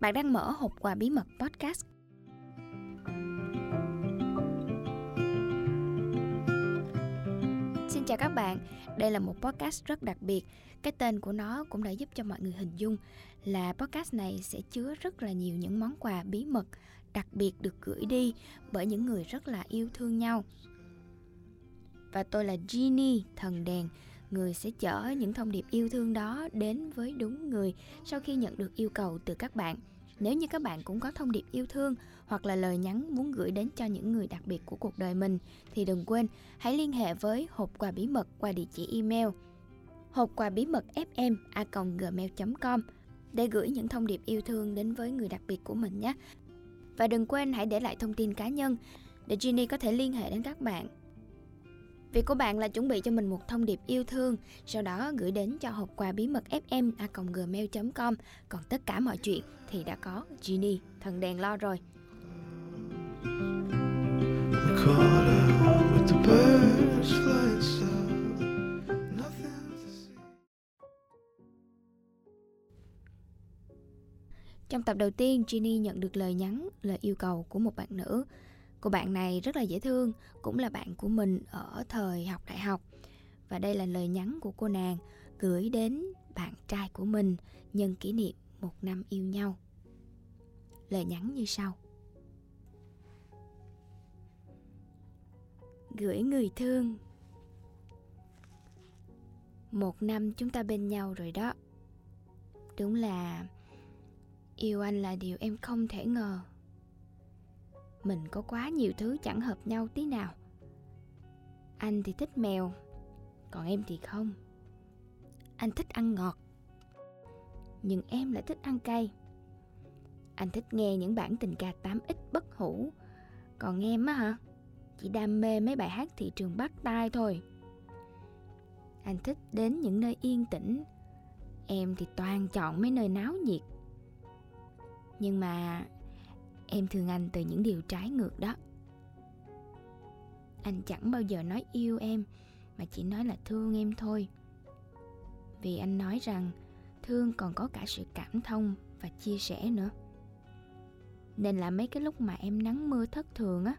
Bạn đang mở hộp quà bí mật podcast. Xin chào các bạn, đây là một podcast rất đặc biệt. Cái tên của nó cũng đã giúp cho mọi người hình dung là podcast này sẽ chứa rất là nhiều những món quà bí mật đặc biệt được gửi đi bởi những người rất là yêu thương nhau. Và tôi là Genie, thần đèn, người sẽ chở những thông điệp yêu thương đó đến với đúng người sau khi nhận được yêu cầu từ các bạn. Nếu như các bạn cũng có thông điệp yêu thương hoặc là lời nhắn muốn gửi đến cho những người đặc biệt của cuộc đời mình, thì đừng quên, hãy liên hệ với hộp quà bí mật qua địa chỉ email hộp quà bí mật fm a gmail.com để gửi những thông điệp yêu thương đến với người đặc biệt của mình nhé. Và đừng quên hãy để lại thông tin cá nhân để Ginny có thể liên hệ đến các bạn Việc của bạn là chuẩn bị cho mình một thông điệp yêu thương, sau đó gửi đến cho hộp quà bí mật fm gmail.com. Còn tất cả mọi chuyện thì đã có Genie, thần đèn lo rồi. Trong tập đầu tiên, Ginny nhận được lời nhắn, lời yêu cầu của một bạn nữ Cô bạn này rất là dễ thương, cũng là bạn của mình ở thời học đại học. Và đây là lời nhắn của cô nàng gửi đến bạn trai của mình nhân kỷ niệm một năm yêu nhau. Lời nhắn như sau. Gửi người thương Một năm chúng ta bên nhau rồi đó Đúng là Yêu anh là điều em không thể ngờ mình có quá nhiều thứ chẳng hợp nhau tí nào. Anh thì thích mèo, còn em thì không. Anh thích ăn ngọt, nhưng em lại thích ăn cay. Anh thích nghe những bản tình ca 8x bất hủ. Còn em á hả? Chỉ đam mê mấy bài hát thị trường bắt tai thôi. Anh thích đến những nơi yên tĩnh. Em thì toàn chọn mấy nơi náo nhiệt. Nhưng mà em thương anh từ những điều trái ngược đó. Anh chẳng bao giờ nói yêu em, mà chỉ nói là thương em thôi. Vì anh nói rằng thương còn có cả sự cảm thông và chia sẻ nữa. Nên là mấy cái lúc mà em nắng mưa thất thường á,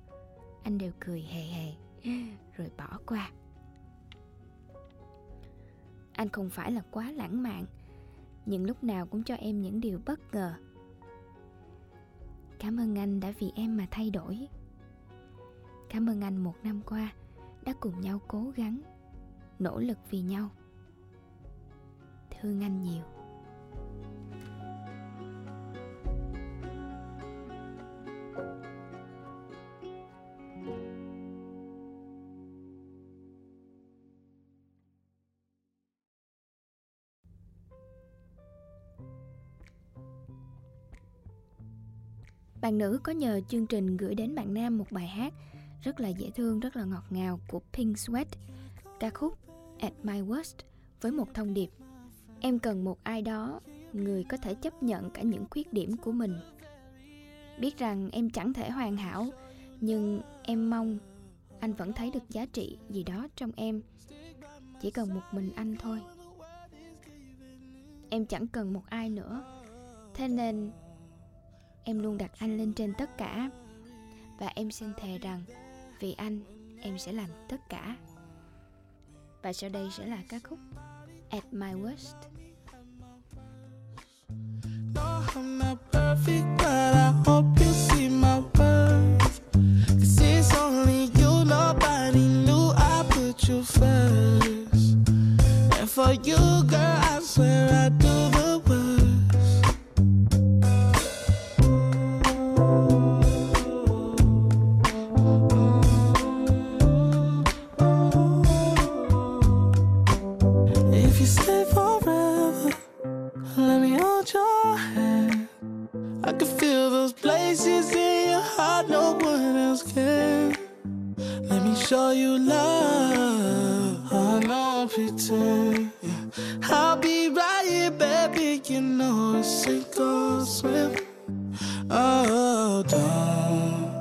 anh đều cười hề hề, rồi bỏ qua. Anh không phải là quá lãng mạn, nhưng lúc nào cũng cho em những điều bất ngờ cảm ơn anh đã vì em mà thay đổi. Cảm ơn anh một năm qua đã cùng nhau cố gắng, nỗ lực vì nhau. Thương anh nhiều. Bạn nữ có nhờ chương trình gửi đến bạn nam một bài hát rất là dễ thương, rất là ngọt ngào của Pink Sweat, ca khúc At My Worst với một thông điệp Em cần một ai đó, người có thể chấp nhận cả những khuyết điểm của mình. Biết rằng em chẳng thể hoàn hảo, nhưng em mong anh vẫn thấy được giá trị gì đó trong em. Chỉ cần một mình anh thôi. Em chẳng cần một ai nữa. Thế nên em luôn đặt anh lên trên tất cả. Và em xin thề rằng vì anh em sẽ làm tất cả. Và sau đây sẽ là ca khúc At My Worst. I'm not perfect, show you love. I don't pretend. I'll be right here, baby. You know it's sink or swim. Oh, don't,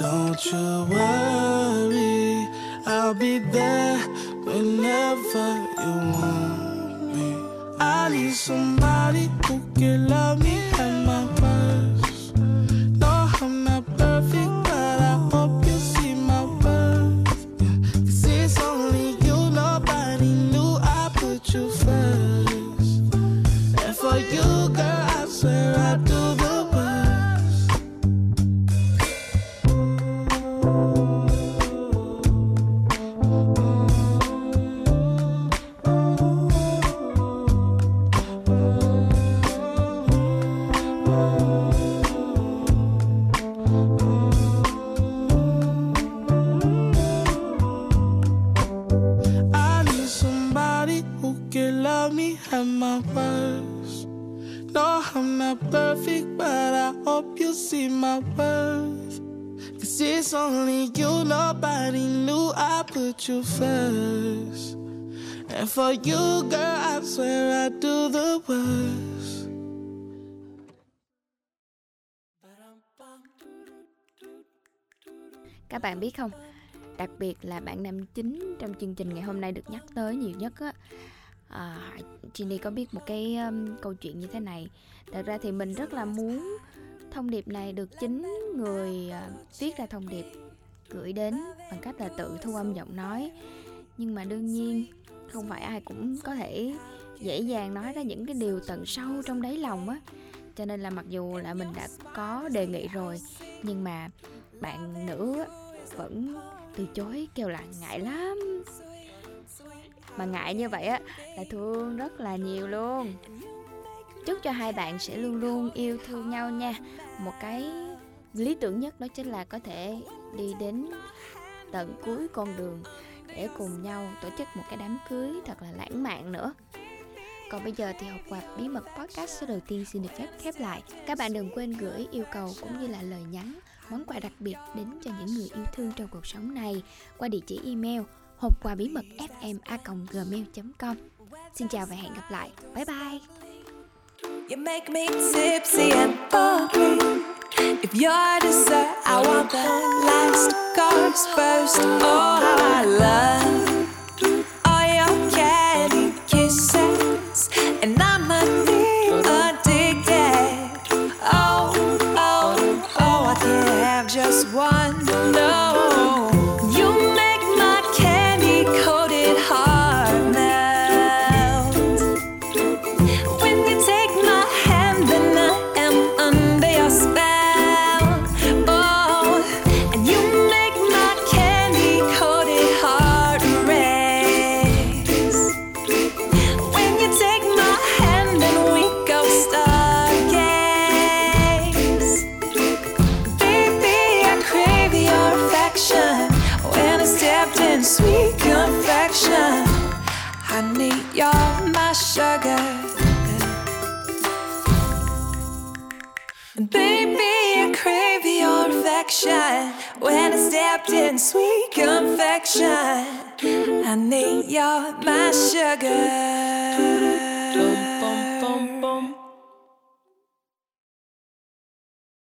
don't you worry. I'll be there whenever you want me. I need somebody who can love me have my worst. No, I'm not perfect, but I hope you see my worth. Cause it's only you, nobody knew I put you first. And for you, girl, I swear I'd do the worst. Các bạn biết không, đặc biệt là bạn nam chính trong chương trình ngày hôm nay được nhắc tới nhiều nhất á. À, Ginny có biết một cái um, câu chuyện như thế này. Thật ra thì mình rất là muốn thông điệp này được chính người uh, viết ra thông điệp gửi đến bằng cách là tự thu âm giọng nói. Nhưng mà đương nhiên không phải ai cũng có thể dễ dàng nói ra những cái điều tận sâu trong đáy lòng á. Cho nên là mặc dù là mình đã có đề nghị rồi nhưng mà bạn nữ vẫn từ chối kêu là ngại lắm mà ngại như vậy á, là thương rất là nhiều luôn. Chúc cho hai bạn sẽ luôn luôn yêu thương nhau nha. Một cái lý tưởng nhất đó chính là có thể đi đến tận cuối con đường để cùng nhau tổ chức một cái đám cưới thật là lãng mạn nữa. Còn bây giờ thì học quà bí mật podcast số đầu tiên xin được phép khép lại. Các bạn đừng quên gửi yêu cầu cũng như là lời nhắn, món quà đặc biệt đến cho những người yêu thương trong cuộc sống này qua địa chỉ email hộp quà bí mật fma.gmail.com Xin chào và hẹn gặp lại. Bye bye! You make me tipsy and bubbly. If you're dessert, I want the last course first. Oh, how I love sugar. Baby, I crave your affection when I stepped in sweet confection. I need your my sugar.